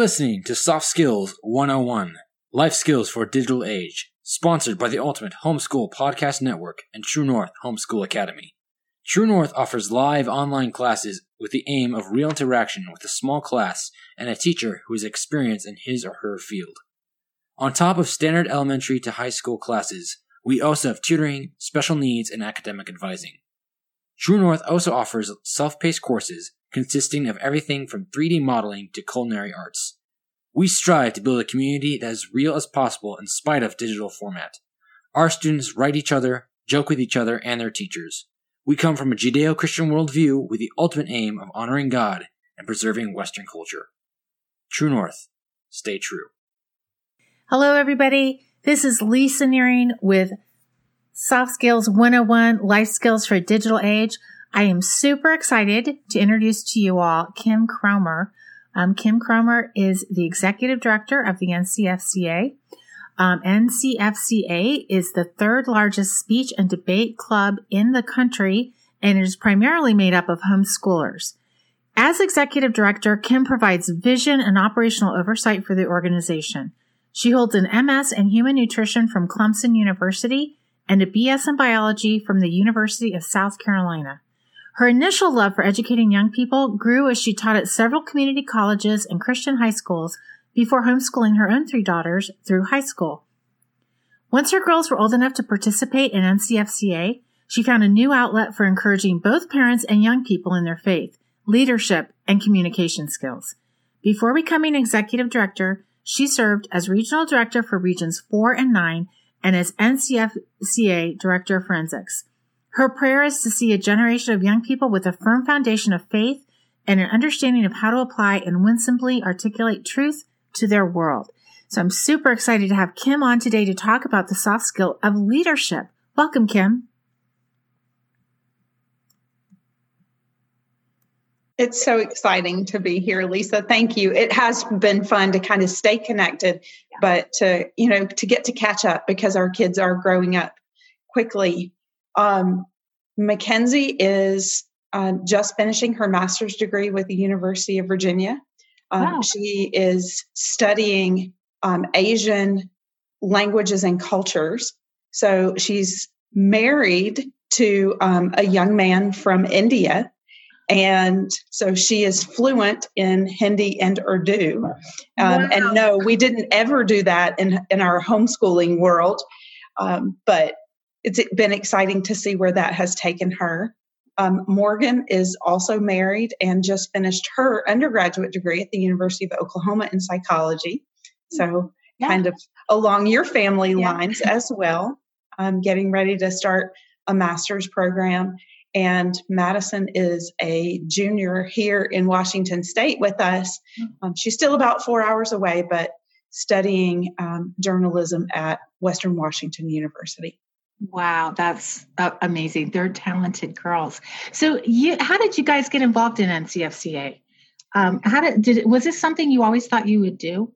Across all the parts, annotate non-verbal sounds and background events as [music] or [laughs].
listening to Soft Skills 101 Life Skills for Digital Age, sponsored by the Ultimate Homeschool Podcast Network and True North Homeschool Academy. True North offers live online classes with the aim of real interaction with a small class and a teacher who is experienced in his or her field. On top of standard elementary to high school classes, we also have tutoring, special needs, and academic advising. True North also offers self-paced courses consisting of everything from 3D modeling to culinary arts. We strive to build a community that is real as possible in spite of digital format. Our students write each other, joke with each other and their teachers. We come from a Judeo-Christian worldview with the ultimate aim of honoring God and preserving Western culture. True North. Stay true. Hello, everybody. This is Lisa Nehring with Soft Skills 101 Life Skills for a Digital Age. I am super excited to introduce to you all Kim Cromer. Um, Kim Cromer is the executive director of the NCFCA. Um, NCFCA is the third largest speech and debate club in the country and is primarily made up of homeschoolers. As executive director, Kim provides vision and operational oversight for the organization. She holds an MS in human nutrition from Clemson University and a BS in biology from the University of South Carolina. Her initial love for educating young people grew as she taught at several community colleges and Christian high schools before homeschooling her own three daughters through high school. Once her girls were old enough to participate in NCFCA, she found a new outlet for encouraging both parents and young people in their faith, leadership, and communication skills. Before becoming executive director, she served as regional director for regions 4 and 9 and as NCFCA director of forensics. Her prayer is to see a generation of young people with a firm foundation of faith and an understanding of how to apply and winsomely articulate truth to their world. So I'm super excited to have Kim on today to talk about the soft skill of leadership. Welcome, Kim. It's so exciting to be here, Lisa. Thank you. It has been fun to kind of stay connected, but to, you know, to get to catch up because our kids are growing up quickly. Um, Mackenzie is uh, just finishing her master's degree with the University of Virginia. Um, wow. She is studying um, Asian languages and cultures. So she's married to um, a young man from India and so she is fluent in Hindi and Urdu. Um, wow. And no, we didn't ever do that in, in our homeschooling world. Um, but it's been exciting to see where that has taken her. Um, Morgan is also married and just finished her undergraduate degree at the University of Oklahoma in psychology. So, yeah. kind of along your family yeah. lines as well. I'm getting ready to start a master's program and Madison is a junior here in Washington State with us. Mm-hmm. Um, she's still about four hours away, but studying um, journalism at Western Washington University. Wow, that's uh, amazing. They're talented girls. So, you, how did you guys get involved in NCFCA? Um, how did, did was this something you always thought you would do?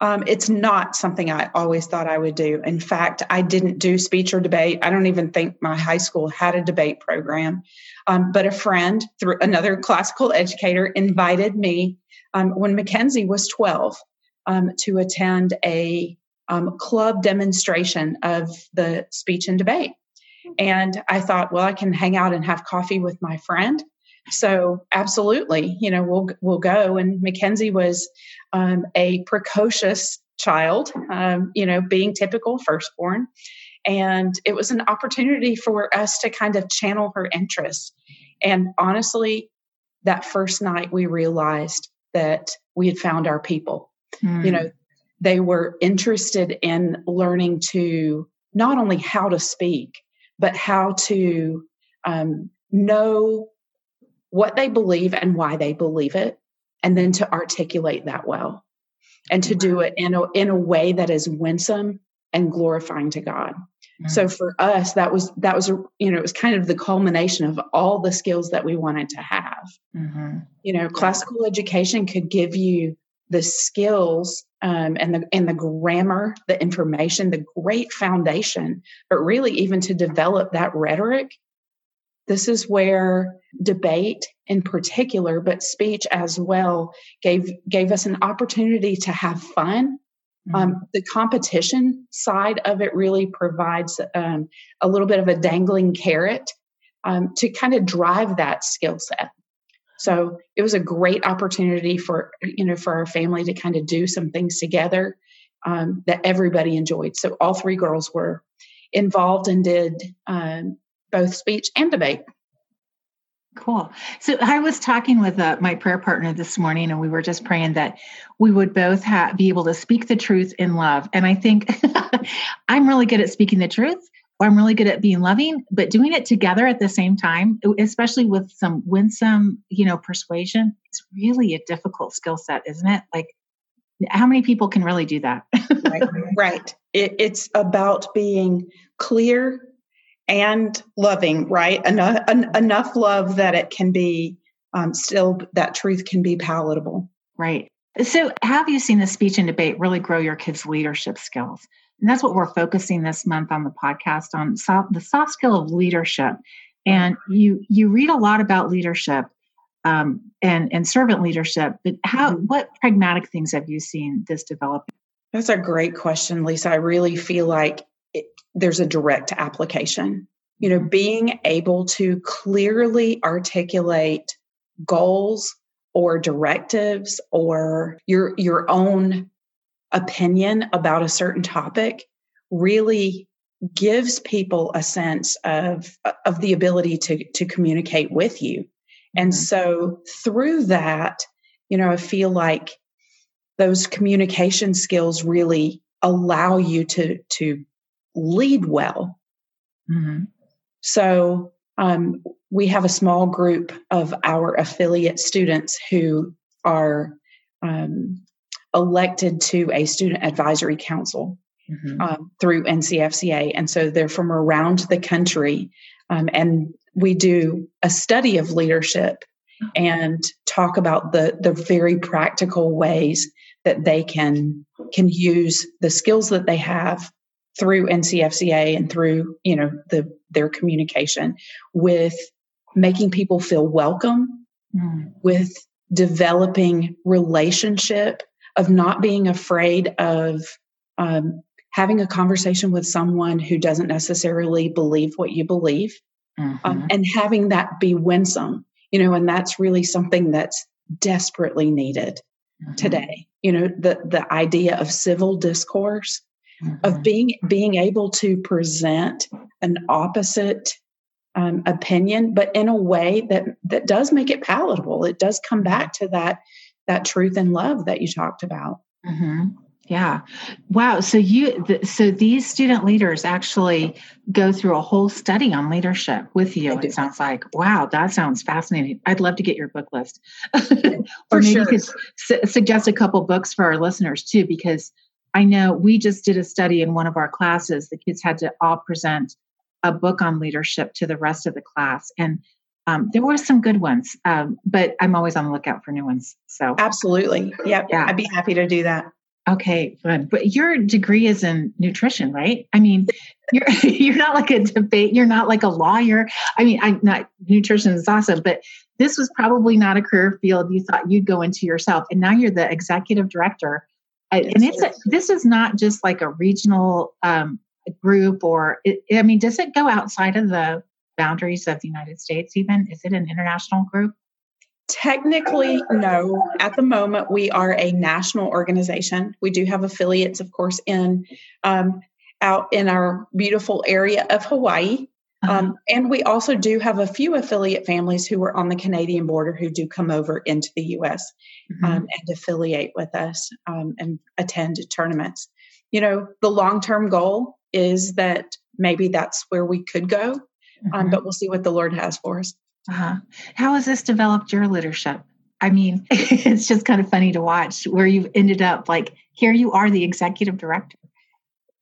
Um, it's not something I always thought I would do. In fact, I didn't do speech or debate. I don't even think my high school had a debate program. Um, but a friend, through another classical educator, invited me um, when Mackenzie was 12 um, to attend a um, club demonstration of the speech and debate. And I thought, well, I can hang out and have coffee with my friend. So absolutely, you know, we'll we'll go. And Mackenzie was um, a precocious child, um, you know, being typical firstborn, and it was an opportunity for us to kind of channel her interests. And honestly, that first night we realized that we had found our people. Mm. You know, they were interested in learning to not only how to speak, but how to um, know what they believe and why they believe it, and then to articulate that well and to do it in a, in a way that is winsome and glorifying to God. Mm-hmm. So for us, that was that was you know it was kind of the culmination of all the skills that we wanted to have. Mm-hmm. You know, classical education could give you the skills um, and the and the grammar, the information, the great foundation, but really even to develop that rhetoric. This is where debate in particular, but speech as well gave gave us an opportunity to have fun. Mm-hmm. Um, the competition side of it really provides um, a little bit of a dangling carrot um, to kind of drive that skill set. So it was a great opportunity for you know for our family to kind of do some things together um, that everybody enjoyed. So all three girls were involved and did um, both speech and debate. Cool. So I was talking with uh, my prayer partner this morning, and we were just praying that we would both ha- be able to speak the truth in love. And I think [laughs] I'm really good at speaking the truth, or I'm really good at being loving, but doing it together at the same time, especially with some winsome, you know, persuasion, it's really a difficult skill set, isn't it? Like, how many people can really do that? right. [laughs] right. It, it's about being clear and loving, right? Enough, en- enough love that it can be um, still, that truth can be palatable. Right. So, have you seen the speech and debate really grow your kids' leadership skills? And that's what we're focusing this month on the podcast on soft, the soft skill of leadership. And you you read a lot about leadership um, and and servant leadership, but how mm-hmm. what pragmatic things have you seen this develop? That's a great question, Lisa. I really feel like it, there's a direct application. You know, being able to clearly articulate goals or directives or your your own opinion about a certain topic really gives people a sense of of the ability to to communicate with you and mm-hmm. so through that you know i feel like those communication skills really allow you to to lead well. Mm-hmm. So um, we have a small group of our affiliate students who are um, elected to a student advisory council mm-hmm. um, through NCFCA. And so they're from around the country. Um, and we do a study of leadership and talk about the, the very practical ways that they can can use the skills that they have through NCFCA and through you know the their communication with making people feel welcome, mm. with developing relationship, of not being afraid of um, having a conversation with someone who doesn't necessarily believe what you believe, um, mm-hmm. um, and having that be winsome. You know, and that's really something that's desperately needed mm-hmm. today. You know, the the idea of civil discourse mm-hmm. of being being able to present an opposite um, opinion, but in a way that that does make it palatable. It does come back to that that truth and love that you talked about. Mm-hmm. Yeah. Wow. So you, so these student leaders actually go through a whole study on leadership with you. It sounds like, wow, that sounds fascinating. I'd love to get your book list. [laughs] or maybe sure. you could su- suggest a couple books for our listeners too, because I know we just did a study in one of our classes. The kids had to all present a book on leadership to the rest of the class. And um, there were some good ones, um, but I'm always on the lookout for new ones. So absolutely, yep, yeah, I'd be happy to do that. Okay, good. But your degree is in nutrition, right? I mean, [laughs] you're you're not like a debate. You're not like a lawyer. I mean, I'm not nutrition is awesome, but this was probably not a career field you thought you'd go into yourself, and now you're the executive director and it's a, this is not just like a regional um, group or it, i mean does it go outside of the boundaries of the united states even is it an international group technically no at the moment we are a national organization we do have affiliates of course in um, out in our beautiful area of hawaii uh-huh. Um, and we also do have a few affiliate families who are on the Canadian border who do come over into the US mm-hmm. um, and affiliate with us um, and attend tournaments. You know, the long term goal is that maybe that's where we could go, um, mm-hmm. but we'll see what the Lord has for us. Uh-huh. How has this developed your leadership? I mean, [laughs] it's just kind of funny to watch where you've ended up. Like, here you are, the executive director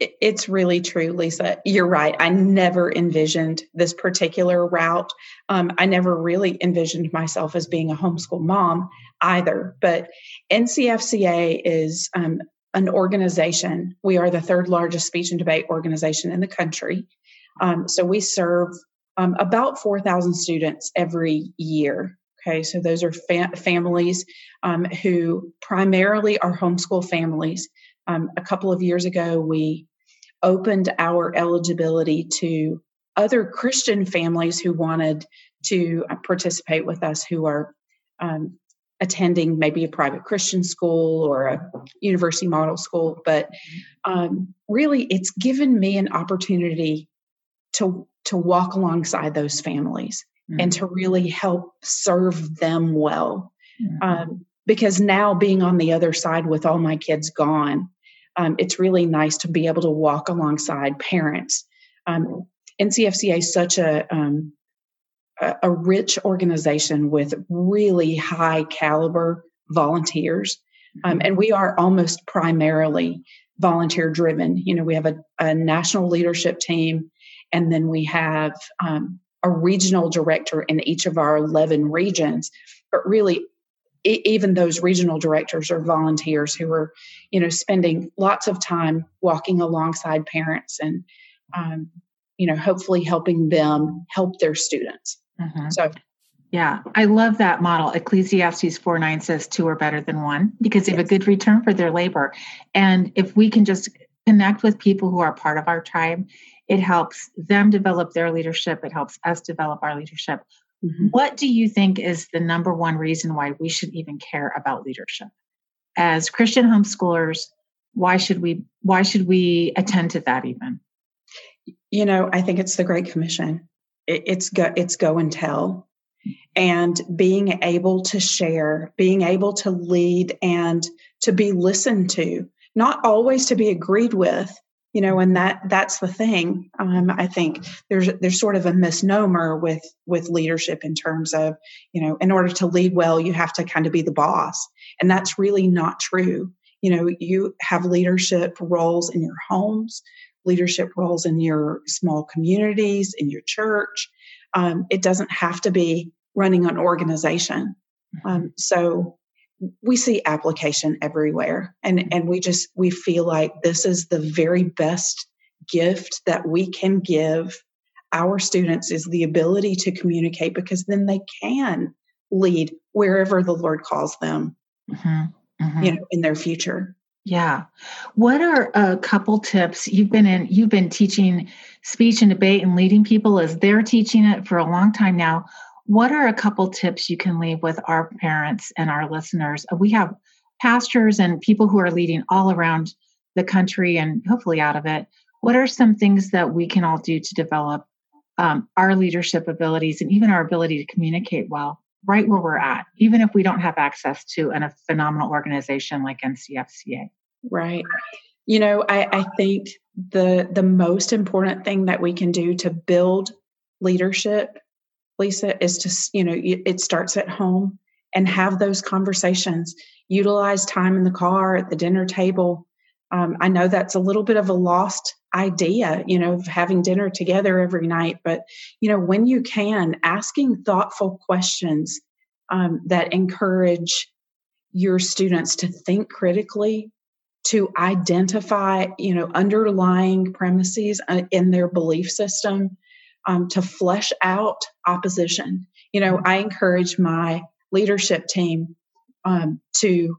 it's really true, Lisa. You're right. I never envisioned this particular route. Um, I never really envisioned myself as being a homeschool mom either. But NCFCA is um, an organization. We are the third largest speech and debate organization in the country. Um, so we serve um, about 4,000 students every year. Okay, so those are fa- families um, who primarily are homeschool families. Um, a couple of years ago, we opened our eligibility to other Christian families who wanted to uh, participate with us who are um, attending maybe a private Christian school or a university model school. But um, really, it's given me an opportunity to to walk alongside those families mm-hmm. and to really help serve them well. Mm-hmm. Um, because now, being on the other side with all my kids gone, um, it's really nice to be able to walk alongside parents. Um, NCFCA is such a um, a rich organization with really high caliber volunteers. Um, mm-hmm. and we are almost primarily volunteer driven. You know, we have a, a, national leadership team, and then we have um, a regional director in each of our 11 regions. But really, even those regional directors are volunteers who are, you know, spending lots of time walking alongside parents and, um, you know, hopefully helping them help their students. Mm-hmm. So yeah, I love that model. Ecclesiastes 4 9 says two are better than one because they have a good return for their labor. And if we can just connect with people who are part of our tribe, it helps them develop their leadership, it helps us develop our leadership. Mm-hmm. What do you think is the number one reason why we should even care about leadership? As Christian homeschoolers, why should we why should we attend to that even? You know, I think it's the Great Commission it's go it's go and tell and being able to share being able to lead and to be listened to not always to be agreed with you know and that that's the thing um, i think there's there's sort of a misnomer with with leadership in terms of you know in order to lead well you have to kind of be the boss and that's really not true you know you have leadership roles in your homes leadership roles in your small communities, in your church. Um, it doesn't have to be running an organization. Um, so we see application everywhere, and and we just we feel like this is the very best gift that we can give our students is the ability to communicate because then they can lead wherever the Lord calls them, mm-hmm. Mm-hmm. you know, in their future. Yeah. What are a couple tips you've been in you've been teaching speech and debate and leading people as they're teaching it for a long time now. What are a couple tips you can leave with our parents and our listeners? We have pastors and people who are leading all around the country and hopefully out of it. What are some things that we can all do to develop um, our leadership abilities and even our ability to communicate well right where we're at, even if we don't have access to an, a phenomenal organization like NCFCA? Right. You know, I, I think the the most important thing that we can do to build leadership, Lisa, is to you know it starts at home and have those conversations. Utilize time in the car, at the dinner table. Um, I know that's a little bit of a lost idea, you know, of having dinner together every night. But, you know, when you can, asking thoughtful questions um, that encourage your students to think critically to identify you know underlying premises uh, in their belief system um, to flesh out opposition you know i encourage my leadership team um, to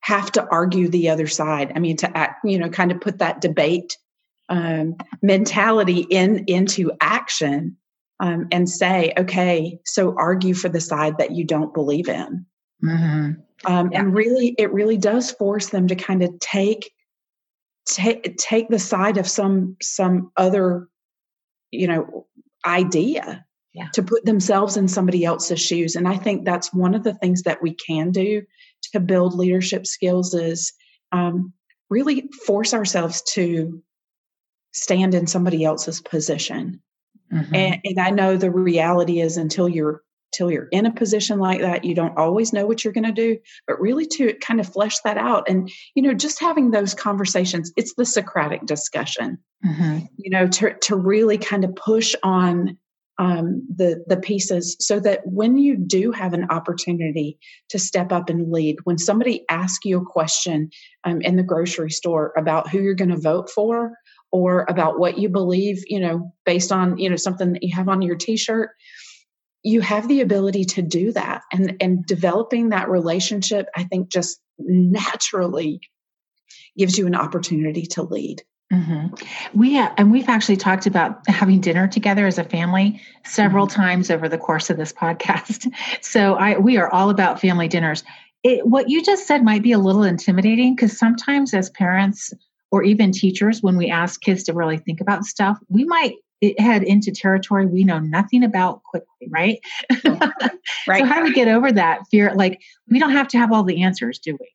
have to argue the other side i mean to act you know kind of put that debate um, mentality in into action um, and say okay so argue for the side that you don't believe in mm-hmm. Um, yeah. And really, it really does force them to kind of take take take the side of some some other, you know, idea yeah. to put themselves in somebody else's shoes. And I think that's one of the things that we can do to build leadership skills is um, really force ourselves to stand in somebody else's position. Mm-hmm. And, and, I know the reality is until you're till you're in a position like that you don't always know what you're going to do but really to kind of flesh that out and you know just having those conversations it's the socratic discussion mm-hmm. you know to, to really kind of push on um, the the pieces so that when you do have an opportunity to step up and lead when somebody asks you a question um, in the grocery store about who you're going to vote for or about what you believe, you know, based on, you know, something that you have on your t-shirt, you have the ability to do that. And and developing that relationship, I think just naturally gives you an opportunity to lead. Mm-hmm. We uh, and we've actually talked about having dinner together as a family several mm-hmm. times over the course of this podcast. [laughs] So I we are all about family dinners. It, what you just said might be a little intimidating because sometimes as parents or even teachers, when we ask kids to really think about stuff, we might head into territory we know nothing about quickly, right? [laughs] right. so how do we get over that fear? Like we don't have to have all the answers, do we?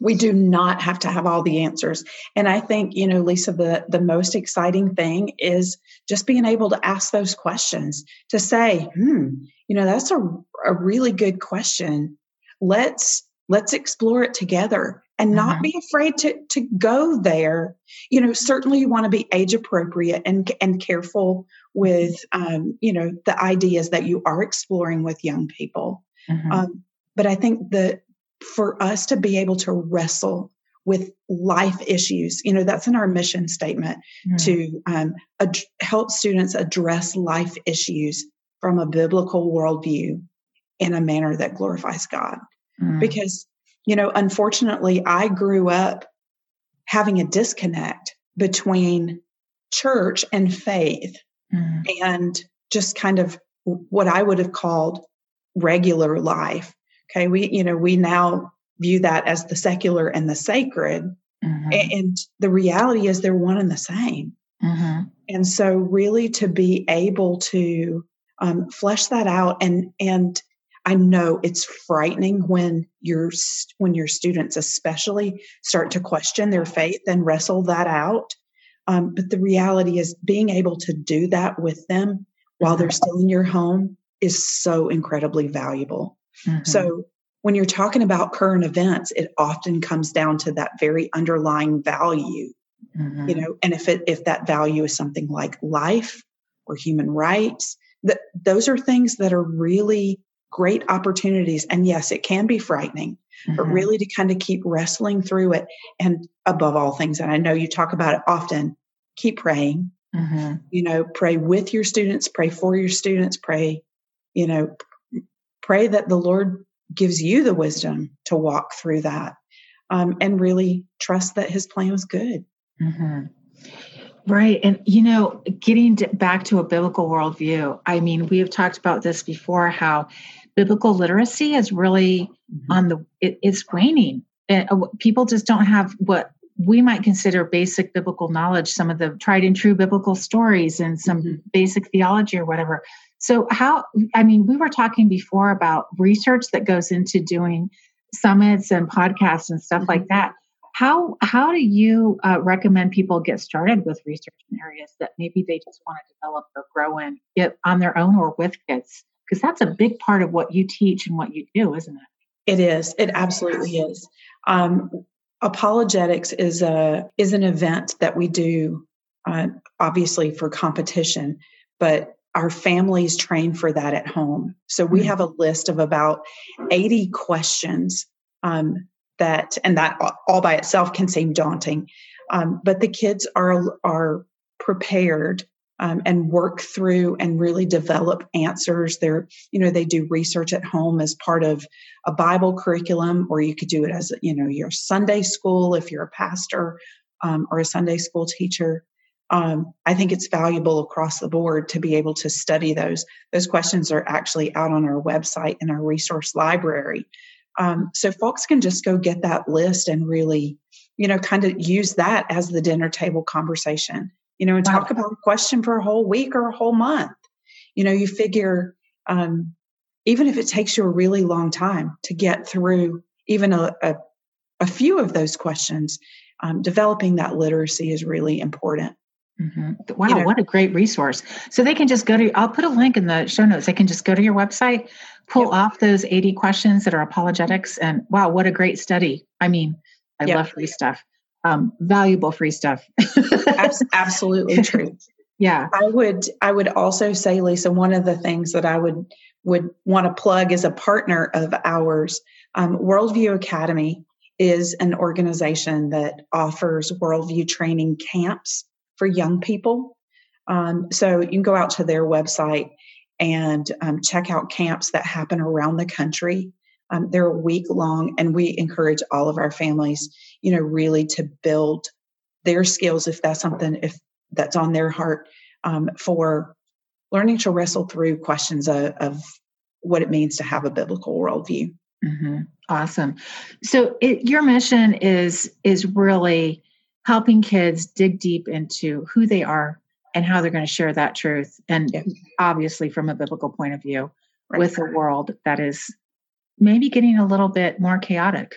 we do not have to have all the answers and i think you know lisa the the most exciting thing is just being able to ask those questions to say hmm you know that's a, a really good question let's let's explore it together and not mm-hmm. be afraid to to go there you know certainly you want to be age appropriate and and careful with um, you know the ideas that you are exploring with young people mm-hmm. um, but i think that for us to be able to wrestle with life issues. You know, that's in our mission statement to um, ad- help students address life issues from a biblical worldview in a manner that glorifies God. Because, you know, unfortunately, I grew up having a disconnect between church and faith mm. and just kind of what I would have called regular life. Okay, we you know we now view that as the secular and the sacred, mm-hmm. and the reality is they're one and the same. Mm-hmm. And so, really, to be able to um, flesh that out, and and I know it's frightening when your when your students, especially, start to question their faith and wrestle that out. Um, but the reality is, being able to do that with them while they're mm-hmm. still in your home is so incredibly valuable. Mm-hmm. So when you're talking about current events, it often comes down to that very underlying value. Mm-hmm. You know, and if it if that value is something like life or human rights, that those are things that are really great opportunities. And yes, it can be frightening, mm-hmm. but really to kind of keep wrestling through it. And above all things, and I know you talk about it often, keep praying. Mm-hmm. You know, pray with your students, pray for your students, pray, you know, pray that the Lord gives you the wisdom to walk through that um, and really trust that his plan was good. Mm-hmm. Right. And, you know, getting back to a biblical worldview, I mean, we have talked about this before how biblical literacy is really mm-hmm. on the, it, it's waning. And uh, people just don't have what we might consider basic biblical knowledge, some of the tried and true biblical stories and some mm-hmm. basic theology or whatever. So, how, I mean, we were talking before about research that goes into doing summits and podcasts and stuff like mm-hmm. that. How, how do you uh, recommend people get started with research in areas that maybe they just want to develop or grow in get on their own or with kids? Because that's a big part of what you teach and what you do, isn't it? It is. It absolutely is. Um, apologetics is a is an event that we do, uh, obviously for competition, but our families train for that at home. So we mm-hmm. have a list of about 80 questions um, that, and that all by itself can seem daunting. Um, but the kids are are prepared um, and work through and really develop answers. They're, you know, they do research at home as part of a Bible curriculum, or you could do it as, you know, your Sunday school if you're a pastor um, or a Sunday school teacher um, I think it's valuable across the board to be able to study those. Those questions are actually out on our website in our resource library. Um, so folks can just go get that list and really, you know, kind of use that as the dinner table conversation, you know, and wow. talk about a question for a whole week or a whole month. You know, you figure, um, even if it takes you a really long time to get through even a, a, a few of those questions, um, developing that literacy is really important. Mm-hmm. Wow, you know, what a great resource. So they can just go to, I'll put a link in the show notes. They can just go to your website, pull yep. off those 80 questions that are apologetics, and wow, what a great study. I mean, I yep. love free stuff, um, valuable free stuff. [laughs] Absolutely true. Yeah. I would, I would also say, Lisa, one of the things that I would, would want to plug as a partner of ours, um, Worldview Academy is an organization that offers worldview training camps for young people. Um, so you can go out to their website and um, check out camps that happen around the country. Um, they're a week long, and we encourage all of our families, you know, really to build their skills if that's something if that's on their heart um, for learning to wrestle through questions of, of, what it means to have a biblical worldview. Mm-hmm. Awesome. So it, your mission is is really helping kids dig deep into who they are and how they're going to share that truth, and yeah. obviously from a biblical point of view, right. with a world that is maybe getting a little bit more chaotic.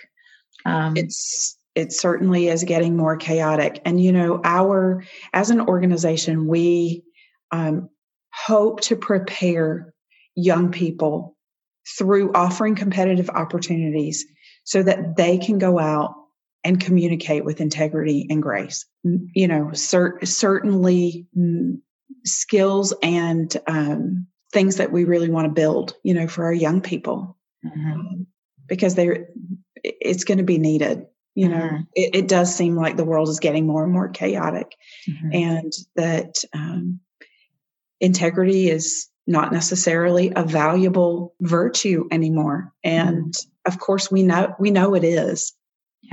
Um, it's it certainly is getting more chaotic, and you know, our as an organization, we um, hope to prepare young people through offering competitive opportunities so that they can go out and communicate with integrity and grace. You know, cer- certainly skills and um, things that we really want to build, you know, for our young people mm-hmm. Um, because they're, it's going to be needed. You know, mm-hmm. it, it, does seem like the world is getting more and more chaotic mm-hmm. and that um, integrity is not necessarily a valuable virtue anymore. And mm. of course, we know we know it is.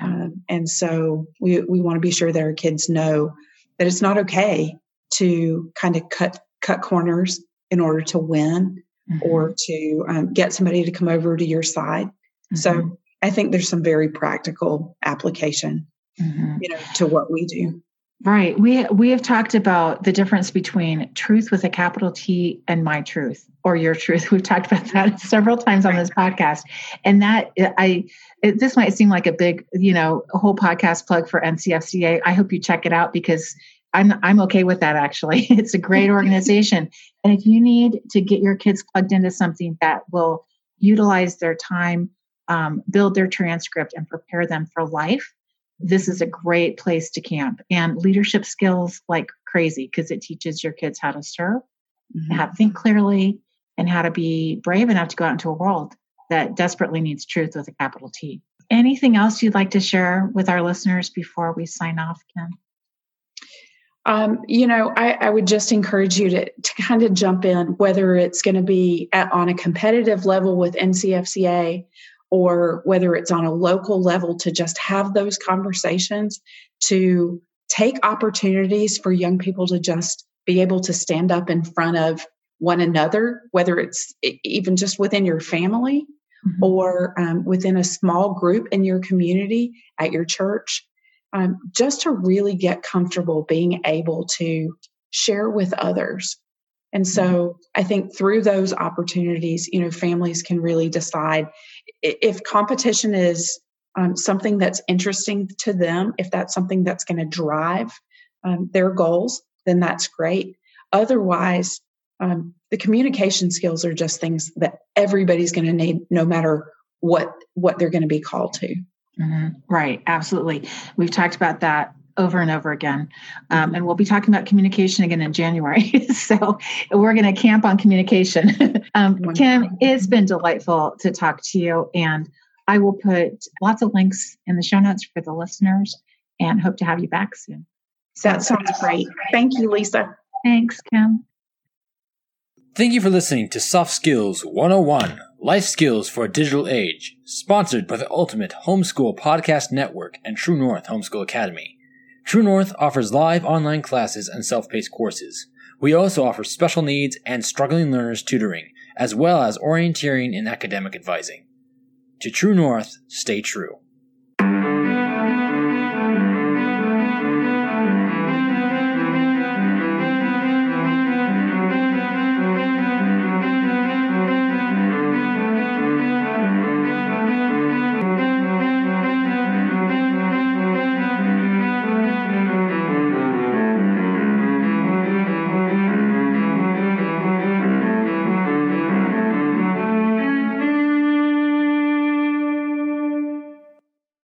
Uh, and so we we want to be sure that our kids know that it's not okay to kind of cut cut corners in order to win mm-hmm. or to um, get somebody to come over to your side. Mm-hmm. So I think there's some very practical application, mm-hmm. you know, to what we do. Right. We we have talked about the difference between truth with a capital T and my truth or your truth. [laughs] We've talked about that [laughs] several times on this podcast. And that I it, this might seem like a big, you know, whole podcast plug for NCFCA. I hope you check it out because I'm I'm okay with that actually. [laughs] It's a great organization. and if you need to get your kids plugged into something that will utilize their time, um, build their transcript and prepare them for life, this is a great place to camp. And leadership skills like crazy because it teaches your kids how to serve mm-hmm. how to think clearly and how to be brave enough to go out into a world that desperately needs truth with a capital t. Anything else you'd like to share with our listeners before we sign off kim? Um, you know, I, I, would just encourage you to, to kind of jump in, whether it's going to be at, on a competitive level with NCFCA or whether it's on a local level to just have those conversations to take opportunities for young people to just be able to stand up in front of one another, whether it's even just within your family mm-hmm. or um, within a small group in your community at your church, um, just to really get comfortable being able to share with others. And so mm-hmm. I think through those opportunities, you know, families can really decide if competition is um, something that's interesting to them, if that's something that's going to drive um, their goals, then that's great. Otherwise, um, the communication skills are just things that everybody's going to need, no matter what what they're going to be called to. Mm-hmm. Right, absolutely. We've talked about that over and over again. Um, and we'll be talking about communication again in January. [laughs] so we're going to camp on communication. [laughs] um, Kim, it's been delightful to talk to you. And I will put lots of links in the show notes for the listeners and hope to have you back soon. So, that sounds great. Thank you, Lisa. Thanks, Kim. Thank you for listening to Soft Skills 101 Life Skills for a Digital Age, sponsored by the Ultimate Homeschool Podcast Network and True North Homeschool Academy. True North offers live online classes and self-paced courses. We also offer special needs and struggling learners tutoring, as well as orienteering and academic advising. To True North, stay true.